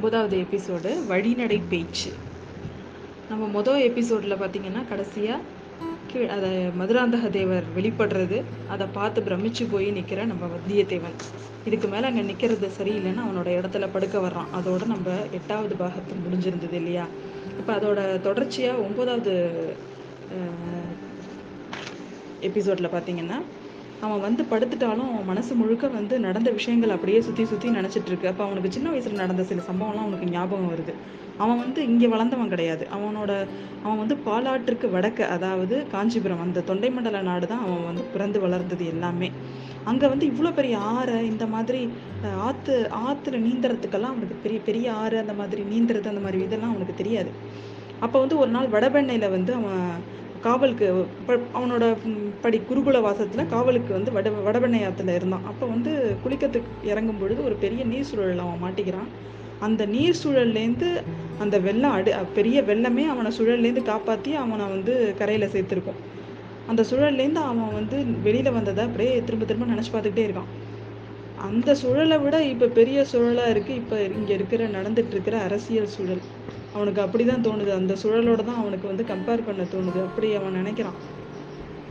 ஒன்பதாவது எபிசோடு வழிநடை பேச்சு. நம்ம மொதல் எபிசோடில் பார்த்தீங்கன்னா கடைசியாக கீ அதை மதுராந்தக தேவர் வெளிப்படுறது அதை பார்த்து பிரமிச்சு போய் நிற்கிற நம்ம வந்தியத்தேவன். இதுக்கு மேலே அங்கே நிற்கிறது சரியில்லைன்னு அவனோட இடத்துல படுக்க வர்றான். அதோட நம்ம எட்டாவது பாகத்து முடிஞ்சிருந்தது இல்லையா? இப்போ அதோட தொடர்ச்சியாக ஒன்பதாவது எபிசோடில் பார்த்தீங்கன்னா அவன் வந்து படுத்துட்டாலும் அவன் மனசு முழுக்க வந்து நடந்த விஷயங்கள் அப்படியே சுற்றி சுற்றி நினச்சிட்டு இருக்கு அப்போ அவனுக்கு சின்ன வயசில் நடந்த சில சம்பவம்லாம் அவனுக்கு ஞாபகம் வருது. அவன் வந்து இங்கே வளர்ந்தவன் கிடையாது. அவனோட அவன் வந்து பாலாற்றுக்கு வடக்க அதாவது காஞ்சிபுரம் அந்த தொண்டை மண்டல நாடு தான் அவன் வந்து பிறந்து வளர்ந்தது எல்லாமே. அங்கே வந்து இவ்வளோ பெரிய ஆறை இந்த மாதிரி ஆற்று ஆற்றுல நீந்துறதுக்கெல்லாம் அவனுக்கு பெரிய பெரிய ஆறு அந்த மாதிரி நீந்துறது அந்த மாதிரி இதெல்லாம் அவனுக்கு தெரியாது. அப்போ வந்து ஒரு நாள் வடபெண்ணையில் வந்து அவன் காவலுக்கு அவனோட படி குருகுல வாசத்தில் காவலுக்கு வந்து வட வடபெண்ணையாத்தில் இருந்தான். அப்போ வந்து குளிக்கிறதுக்கு இறங்கும் பொழுது ஒரு பெரிய நீர் சூழல் அவன் மாட்டிக்கிறான். அந்த நீர் சூழல்லேருந்து அந்த வெள்ளம் அடு பெரிய வெள்ளமே அவனை சுழல்லேருந்து காப்பாற்றி அவனை வந்து கரையில் சேர்த்துருக்கும். அந்த சுழல்லேருந்து அவன் வந்து வெளியில் வந்ததை அப்படியே திரும்ப திரும்ப நினச்சி பார்த்துக்கிட்டே இருக்கான். அந்த சுழலை விட இப்போ பெரிய சுழலாக இருக்குது இப்போ இங்கே இருக்கிற நடந்துட்டு இருக்கிற அரசியல் சூழல். அவனுக்கு அப்படி தான் தோணுது. அந்த சுழலோட தான் அவனுக்கு வந்து கம்பேர் பண்ண தோணுது. அப்படி அவன் நினைக்கிறான்.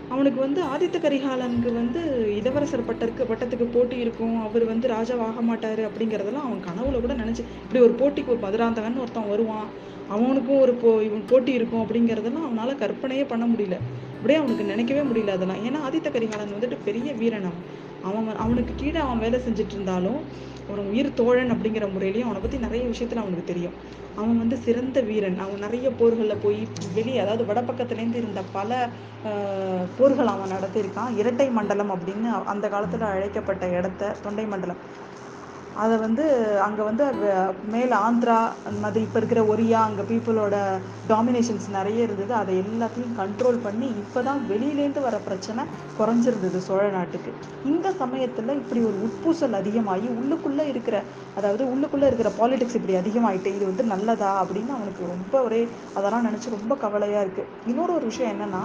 அவனுக்கு வந்து ஆதித்த கரிகாலனுக்கு வந்து இளவரசர் பட்டருக்கு பட்டத்துக்கு போட்டி இருக்கும். அவர் வந்து ராஜாவாக மாட்டார் அப்படிங்கிறதெல்லாம் அவன் கனவுல கூட நினச்சி இப்படி ஒரு போட்டிக்கு ஒரு மதுராந்தகன் ஒருத்தன் வருவான். அவனுக்கும் ஒரு போ இவன் போட்டி இருக்கும் அப்படிங்கிறதெல்லாம் அவனால் கற்பனையே பண்ண முடியல. அப்படியே அவனுக்கு நினைக்கவே முடியல அதெல்லாம். ஏன்னா ஆதித்த கரிகாலன் வந்துட்டு பெரிய வீரன் அவன். அவன் அவனுக்கு கீழே அவன் வேலை செஞ்சுட்டு இருந்தாலும் ஒரு உயிர் தோழன் அப்படிங்கிற முறையிலையும் அவனை பற்றி நிறைய விஷயத்தில் அவனுக்கு தெரியும். அவன் வந்து சிறந்த வீரன். அவன் நிறைய போர்களில் போய் வெளியே அதாவது வடப்பக்கத்துலேருந்து இருந்த பல போர்கள் அவன் நடத்தியிருக்கான். இரட்டை மண்டலம் அப்படின்னு அந்த காலத்தில் அழைக்கப்பட்ட இடத்த தொண்டை மண்டலம். அதை வந்து அங்கே வந்து மேலே ஆந்திரா அந்த மாதிரி இப்போ இருக்கிற ஒரியா அங்கே பீப்புளோட டாமினேஷன்ஸ் நிறைய இருந்தது. அதை எல்லாத்தையும் கண்ட்ரோல் பண்ணி இப்போ தான் வெளியிலேருந்து வர பிரச்சனை குறைஞ்சிருந்தது சோழ நாட்டுக்கு. இந்த சமயத்தில் இப்படி ஒரு உட்பூசல் அதிகமாகி உள்ளுக்குள்ளே இருக்கிற அதாவது உள்ளுக்குள்ளே இருக்கிற பாலிடிக்ஸ் இப்படி அதிகமாகிட்டு இது வந்து நல்லதா அப்படின்னு அவனுக்கு ரொம்ப ஒரே அதெல்லாம் நினச்சி ரொம்ப கவலையாக இருக்குது இன்னொரு ஒரு விஷயம் என்னென்னா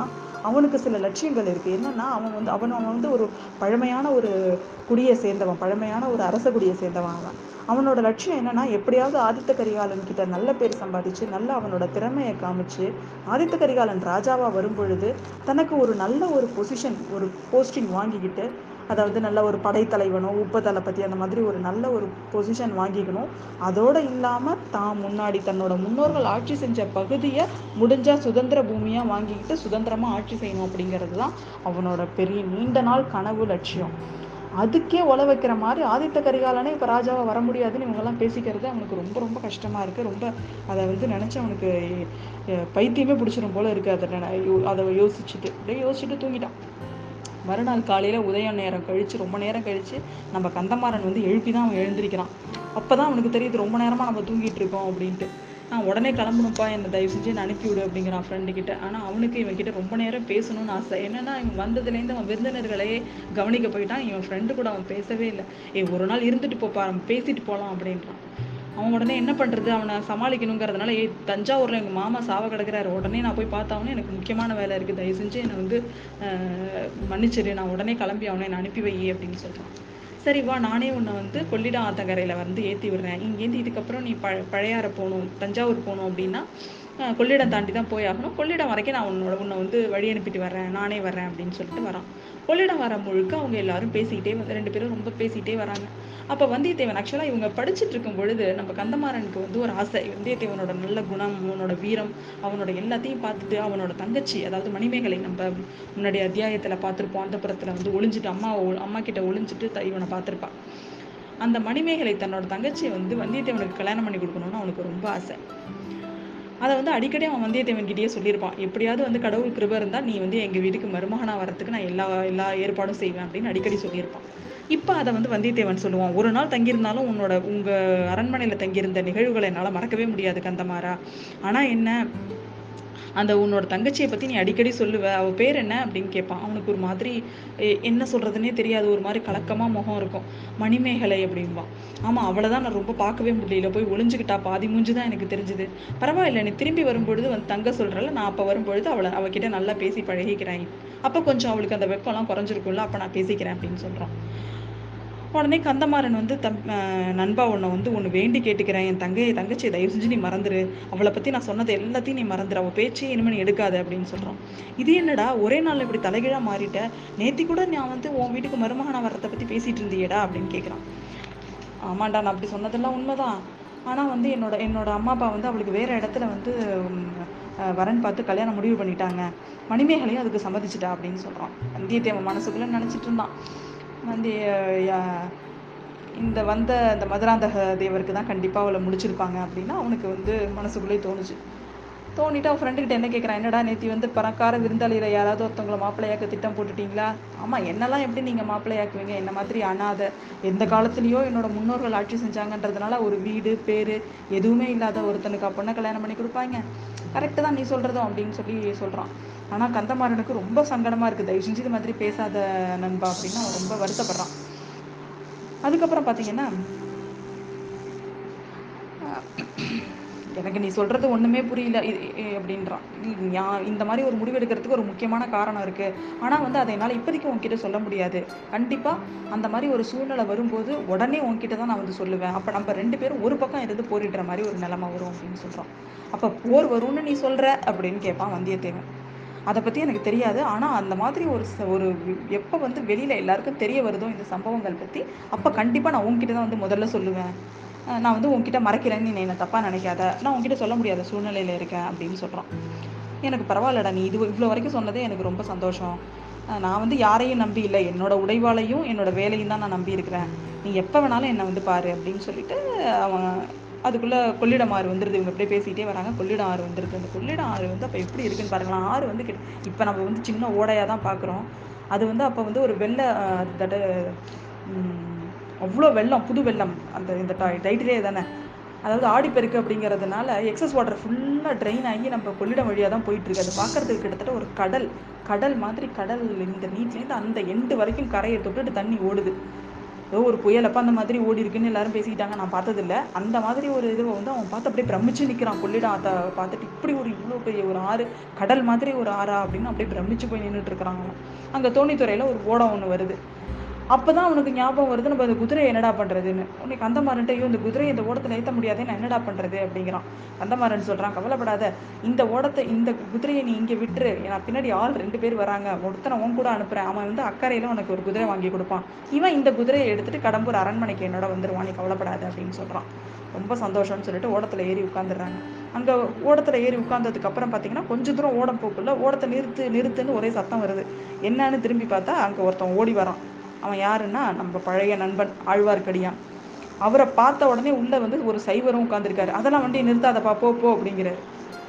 அவனுக்கு சில லட்சியங்கள் இருக்குது என்னென்னா அவன் வந்து அவன் அவன் வந்து ஒரு பழமையான ஒரு குடியை சேர்ந்தவன் பழமையான ஒரு அரச குடியை சேர்ந்தவன். அவன் அவனோட லட்சியம் என்னன்னா எப்படியாவது ஆதித்த கரிகாலன் கிட்ட நல்ல பேர் சம்பாதிச்சு நல்ல அவனோட திறமையை காமிச்சு ஆதித்த கரிகாலன் ராஜாவா வரும்பொழுது தனக்கு ஒரு நல்ல ஒரு பொசிஷன் ஒரு போஸ்டிங் வாங்கிக்கிட்டு அதாவது நல்ல ஒரு படைத்தலைவனோ உப்ப தளபதி அந்த மாதிரி ஒரு நல்ல ஒரு பொசிஷன் வாங்கிக்கணும். அதோடு இல்லாமல் தான் முன்னாடி தன்னோட முன்னோர்கள் ஆட்சி செஞ்ச பகுதியை முடிஞ்சால் சுதந்திர பூமியாக வாங்கிக்கிட்டு சுதந்திரமாக ஆட்சி செய்யணும் அப்படிங்கிறது தான் அவனோட பெரிய நீண்ட நாள் கனவு லட்சியம். அதுக்கே ஒல வைக்கிற மாதிரி ஆதித்த கரிகாலனே இப்போ ராஜாவாக வர முடியாதுன்னு இவங்கெல்லாம் பேசிக்கிறது அவனுக்கு ரொம்ப ரொம்ப கஷ்டமாக இருக்குது ரொம்ப அதை வந்து நினச்சி அவனுக்கு பைத்தியமே பிடிச்சிரும் போல இருக்குது அதை அதை யோசிச்சுட்டு அப்படியே யோசிச்சுட்டு தூங்கிட்டான். மறுநாள் காலையில் உதயம் நேரம் கழித்து ரொம்ப நேரம் கழித்து நம்ம கந்தமாறன் வந்து எழுப்பி தான் அவன் எழுந்திருக்கிறான். அப்போ தான் அவனுக்கு தெரியுது ரொம்ப நேரமாக நம்ம தூங்கிட்டு இருக்கோம் அப்படின்ட்டு. உடனே கிளம்பணும்ப்பா என்னை தயவு செஞ்சு என்னை அனுப்பிவிடு அப்படிங்கிறான் ஃப்ரெண்டுக்கிட்ட ஆனால் அவனுக்கு இவன்கிட்ட ரொம்ப நேரம் பேசணும்னு ஆசை. என்னன்னா இவன் வந்ததுலேருந்து அவன் விருந்தினர்களையே கவனிக்க போயிட்டான். இவன் ஃப்ரெண்டு கூட அவன் பேசவே இல்லை. ஏ ஒரு நாள் இருந்துட்டு போப்பா நம்ம பேசிட்டு போகலாம் அப்படின்றான். அவன் உடனே என்ன பண்ணுறது அவனை சமாளிக்கணுங்கிறதுனால ஏ தஞ்சாவூரில் எங்கள் மாமா சாவ கிடக்கிறாரு. உடனே நான் போய் பார்த்தவனே எனக்கு முக்கியமான வேலை இருக்குது தயவு செஞ்சு என்னை வந்து மன்னிச்சிரு. நான் உடனே கிளம்பி அவனை என்னை அனுப்பி வை அப்படின்னு சொல்கிறான் சரி வா நானே உன்னை வந்து கொள்ளிடம் ஆத்தங்கரையில் வந்து ஏற்றி விடுறேன். இங்கேருந்து இதுக்கப்புறம் நீ ப பழையாற போகணும் தஞ்சாவூர் போகணும் அப்படின்னா கொள்ளிடம் தாண்டி தான் போய் ஆகணும். கொள்ளிடம் வரைக்கும் நான் உன்னோட உன்னை வந்து வழி அனுப்பிட்டு வரேன் நானே வரேன் அப்படின்னு சொல்லிட்டு வரான். கொள்ளிடம் வர முழுக்க அவங்க எல்லாரும் பேசிக்கிட்டே வந்து ரெண்டு பேரும் ரொம்ப பேசிக்கிட்டே வராங்க. அப்போ வந்தியத்தேவன் ஆக்சுவலாக இவங்க படிச்சுட்டு இருக்கும் பொழுது நம்ம கந்தமாறனுக்கு வந்து ஒரு ஆசை. வந்தியத்தேவனோட நல்ல குணம் அவனோட வீரம் அவனோட எல்லாத்தையும் பார்த்துட்டு அவனோட தங்கச்சி அதாவது மணிமேகலை நம்ம முன்னாடி அத்தியாயத்தில் பார்த்துருப்போம். அந்த புறத்தில் வந்து ஒளிஞ்சிட்டு அம்மா அம்மா கிட்ட ஒளிஞ்சிட்டு இவனை பார்த்துருப்பான் அந்த மணிமேகலை தன்னோட தங்கச்சியை வந்து வந்தியத்தேவனுக்கு கல்யாணம் பண்ணி கொடுக்கணும்னு அவனுக்கு ரொம்ப ஆசை. அதை வந்து அடிக்கடி அவன் வந்தியத்தேவன் கிட்டேயே சொல்லியிருப்பான். எப்படியாவது வந்து கடவுள் கிருப இருந்தால் நீ வந்து எங்கள் வீட்டுக்கு மருமகனாக வரத்துக்கு நான் எல்லா எல்லா ஏற்பாடும் செய்வேன் அப்படின்னு அடிக்கடி சொல்லியிருப்பான். இப்போ அதை வந்து வந்தியத்தேவன் சொல்லுவான். ஒரு நாள் தங்கியிருந்தாலும் உன்னோட உங்கள் அரண்மனையில் தங்கியிருந்த நிகழ்வுகளை என்னால் மறக்கவே முடியாது கந்தமாரா ஆனால் என்ன அந்த உன்னோட தங்கச்சியை பற்றி நீ அடிக்கடி சொல்லுவ அவள் பேர் என்ன அப்படின்னு கேட்பான். அவனுக்கு ஒரு மாதிரி என்ன சொல்கிறதுனே தெரியாது ஒரு மாதிரி கலக்கமாக முகம் இருக்கும். மணிமேகலை அப்படின்பான். ஆமாம் அவளை தான் நான் ரொம்ப பார்க்கவே முடியல. போய் ஒளிஞ்சுக்கிட்டா பாதி மூஞ்சி தான் எனக்கு தெரிஞ்சுது. பரவாயில்ல நீ திரும்பி வரும்பொழுது வந்து தங்க சொல்கிறல நான் அப்போ வரும்பொழுது அவளை அவகிட்ட நல்லா பேசி பழகிக்கிறேன். அப்போ கொஞ்சம் அவளுக்கு அந்த வெப்பம்லாம் குறைஞ்சிருக்கும்ல அப்போ நான் பேசிக்கிறேன் அப்படின்னு சொல்கிறான் உடனே கந்தமாறன் வந்து தம் நண்பா உன்னை வந்து ஒன்று வேண்டி கேட்டுக்கிறேன். என் தங்கையை தங்கச்சியை தயவு செஞ்சு நீ மறந்துரு. அவளை பற்றி நான் சொன்னது எல்லாத்தையும் நீ மறந்துரு. அவள் பேச்சே இனிமேல் நீ எடுக்காத அப்படின்னு சொல்கிறான் இது என்னடா? ஒரே நாளில் இப்படி தலைகீழாக மாறிட்ட. நேத்தி கூட நான் வந்து உன் வீட்டுக்கு மருமகனா வரத்தை பற்றி பேசிகிட்டு இருந்தியடா அப்படின்னு கேட்குறான் ஆமாண்டா நான் அப்படி சொன்னதெல்லாம் உண்மைதான். ஆனால் வந்து என்னோட என்னோட அம்மா அப்பா வந்து அவளுக்கு வேறு இடத்துல வந்து வரன் பார்த்து கல்யாணம் முடிவு பண்ணிட்டாங்க. மணிமேகலையும் அதுக்கு சம்மதிச்சிட்டா அப்படின்னு சொல்கிறான் வந்தியத்தேவன் மனசுக்குள்ளே நினச்சிட்டு இருந்தான். வந்திய யா- இந்த வந்த இந்த மதுராந்தக தேவருக்கு தான் கண்டிப்பாக அவளை முடிச்சிருப்பாங்க அப்படின்னா அவனுக்கு வந்து மனசுக்குள்ளே தோணுச்சு. தோணிட்டு அவன் ஃப்ரெண்டுக்கிட்ட என்ன கேட்குறான் என்னடா நேத்தி வந்து பணக்கார விருந்தாளியில் யாராவது ஒருத்தவங்களை மாப்பிள்ளையாக்க திட்டம் போட்டுட்டீங்களா? ஆமாம் என்னெல்லாம் எப்படி நீங்கள் மாப்பிள்ளையாக்குவீங்க? என்ன மாதிரி அனாதை எந்த காலத்துலேயோ என்னோட முன்னோர்கள் ஆட்சி செஞ்சாங்கன்றதுனால ஒரு வீடு பேர் எதுவுமே இல்லாத ஒருத்தனுக்கு பொண்ணை கல்யாணம் பண்ணி கொடுப்பாங்க? கரெக்டு தான் நீ சொல்கிறதும் அப்படின்னு சொல்லி சொல்கிறான் ஆனால் கந்தமாறனுக்கு ரொம்ப சங்கடமாக இருக்குது தயவு செஞ்சு இது மாதிரி பேசாத நண்பா அப்படின்னு அவன் ரொம்ப வருத்தப்படுறான். அதுக்கப்புறம் பார்த்தீங்கன்னா எனக்கு நீ சொல்றது ஒண்ணுமே புரியல இது அப்படின்றான் இந்த மாதிரி ஒரு முடிவு எடுக்கிறதுக்கு ஒரு முக்கியமான காரணம் இருக்கு. ஆனா வந்து அதை என்னால் இப்போதைக்கு உன்கிட்ட சொல்ல முடியாது. கண்டிப்பா அந்த மாதிரி ஒரு சூழ்நிலை வரும்போது உடனே உன்கிட்ட தான் நான் வந்து சொல்லுவேன். அப்ப நம்ம ரெண்டு பேரும் ஒரு பக்கம் இருந்து போரிடுற மாதிரி ஒரு நிலைமை வரும் அப்படின்னு சொல்றான் அப்ப போர் வரும்னு நீ சொல்ற அப்படின்னு கேட்பான் வந்தியத்தேவன். அதை பற்றி எனக்கு தெரியாது. ஆனால் அந்த மாதிரி ஒரு ஒரு எப்போ வந்து வெளியில் எல்லாருக்கும் தெரிய வருதோ இந்த சம்பவங்கள் பற்றி அப்போ கண்டிப்பாக நான் உங்ககிட்ட தான் வந்து முதல்ல சொல்லுவேன். நான் வந்து உன்கிட்ட மறைக்கிறேன்னு நீ என்ன தப்பா நினைக்காத. நான் உன்கிட்ட சொல்ல முடியாத சூழ்நிலையில இருக்கேன் அப்படின்னு சொல்றான். எனக்கு பரவாயில்லடா நீ இது இவ்வளோ வரைக்கும் சொன்னதே எனக்கு ரொம்ப சந்தோஷம். நான் வந்து யாரையும் நம்பி இல்லை. என்னோட உடைவாளையும் என்னோட வேலையும் தான் நான் நம்பி இருக்கிறேன். நீ எப்போ வேணாலும் என்னை வந்து பாரு அப்படின்னு சொல்லிட்டு அவன் அதுக்குள்ளே கொள்ளிடம் ஆறு வந்துருது. இவங்க அப்படியே பேசிகிட்டே வராங்க. கொள்ளிடம் ஆறு வந்துருது அந்த கொள்ளிடம் ஆறு வந்து அப்போ எப்படி இருக்குன்னு பாருங்களேன். ஆறு வந்து இப்போ நம்ம வந்து சின்ன ஓடையாக தான் பார்க்குறோம் அது வந்து அப்போ வந்து ஒரு வெள்ளை தட அவ்வளோ வெள்ளம் புது வெள்ளம். அந்த இந்த டைட்டிலே தானே. அதாவது ஆடிப்பெருக்கு அப்படிங்கிறதுனால எக்ஸஸ் வாட்டர் ஃபுல்லாக ட்ரெயின் ஆகி நம்ம கொள்ளிடம் வழியாக தான் போயிட்டுருக்கு. அது பார்க்குறதுக்கு கிட்டத்தட்ட ஒரு கடல் கடல் மாதிரி கடல் இந்த நீட்லேருந்து அந்த எண்டு வரைக்கும் கரையை தொட்டுட்டு தண்ணி ஓடுது. ஏதோ ஒரு புயலப்போ அந்த மாதிரி ஓடி இருக்குன்னு எல்லாரும் பேசிக்கிட்டாங்க. நான் பார்த்ததில்ல. அந்த மாதிரி ஒரு இதுவை வந்து அவன் பார்த்து அப்படியே பிரமிச்சு நிற்கிறான் கொள்ளிடம் அதை பார்த்துட்டு இப்படி ஒரு இவ்வளோ பெரிய ஒரு ஆறு கடல் மாதிரி ஒரு ஆறா அப்படின்னு அப்படியே பிரமிச்சு போய் நின்றுட்டு இருக்கிறாங்க அங்கே தோணித்துறையில் ஒரு ஓடம் ஒன்று வருது. அப்பதான் அவனுக்கு ஞாபகம் வருது நம்ம அந்த குதிரையை என்னடா பண்றதுன்னு. உன்னை கந்தமாறன்ட்ட ஐயோ இந்த குதிரையை இந்த ஓடத்துல ஏற்ற முடியாதே நான் என்னடா பண்றது அப்படிங்கிறான். கந்தமாறன் சொல்றான் கவலைப்படாத இந்த ஓடத்தை இந்த குதிரையை நீ இங்க விட்டுரு. நான் பின்னாடி ஆள் ரெண்டு பேர் வராங்க. ஒருத்தனை உன் கூட அனுப்புறேன். அவன் வந்து அக்கறையில உனக்கு ஒரு குதிரை வாங்கி கொடுப்பான். இவன் இந்த குதிரையை எடுத்துட்டு கடம்பூர் அரண்மனைக்கு என்னோட வந்துருவான். நீ கவலைப்படாத அப்படின்னு சொல்றான். ரொம்ப சந்தோஷம்னு சொல்லிட்டு ஓடத்துல ஏறி உட்காந்துடுறாங்க அங்க ஓடத்துல ஏறி உட்கார்ந்ததுக்கு அப்புறம் பாத்தீங்கன்னா கொஞ்ச தூரம் ஓடம் போக்குள்ள ஓடத்தை நிறுத்து நிறுத்துன்னு ஒரே சத்தம் வருது. என்னன்னு திரும்பி பார்த்தா அங்க ஒருத்தன் ஓடி வரான். அவன் யாருன்னா நம்ம பழைய நண்பன் ஆழ்வார்க்கடியான் அவரை பார்த்த உடனே உள்ள வந்து ஒரு சைவரும் உட்காந்துருக்காரு அதெல்லாம் வண்டியை நிறுத்தாதப்பா போ போ அப்படிங்கிறாரு.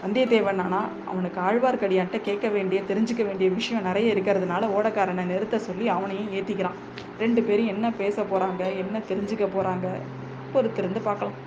வந்தியத்தேவன் ஆனால் அவனுக்கு ஆழ்வார்க்கடியான்ட்ட கேட்க வேண்டிய தெரிஞ்சுக்க வேண்டிய விஷயம் நிறைய இருக்கிறதுனால ஓடக்காரனை நிறுத்த சொல்லி அவனையும் ஏற்றிக்கிறான் ரெண்டு பேரும் என்ன பேச போகிறாங்க என்ன தெரிஞ்சுக்க போகிறாங்க பொறுத்திருந்து பார்க்கலாம்.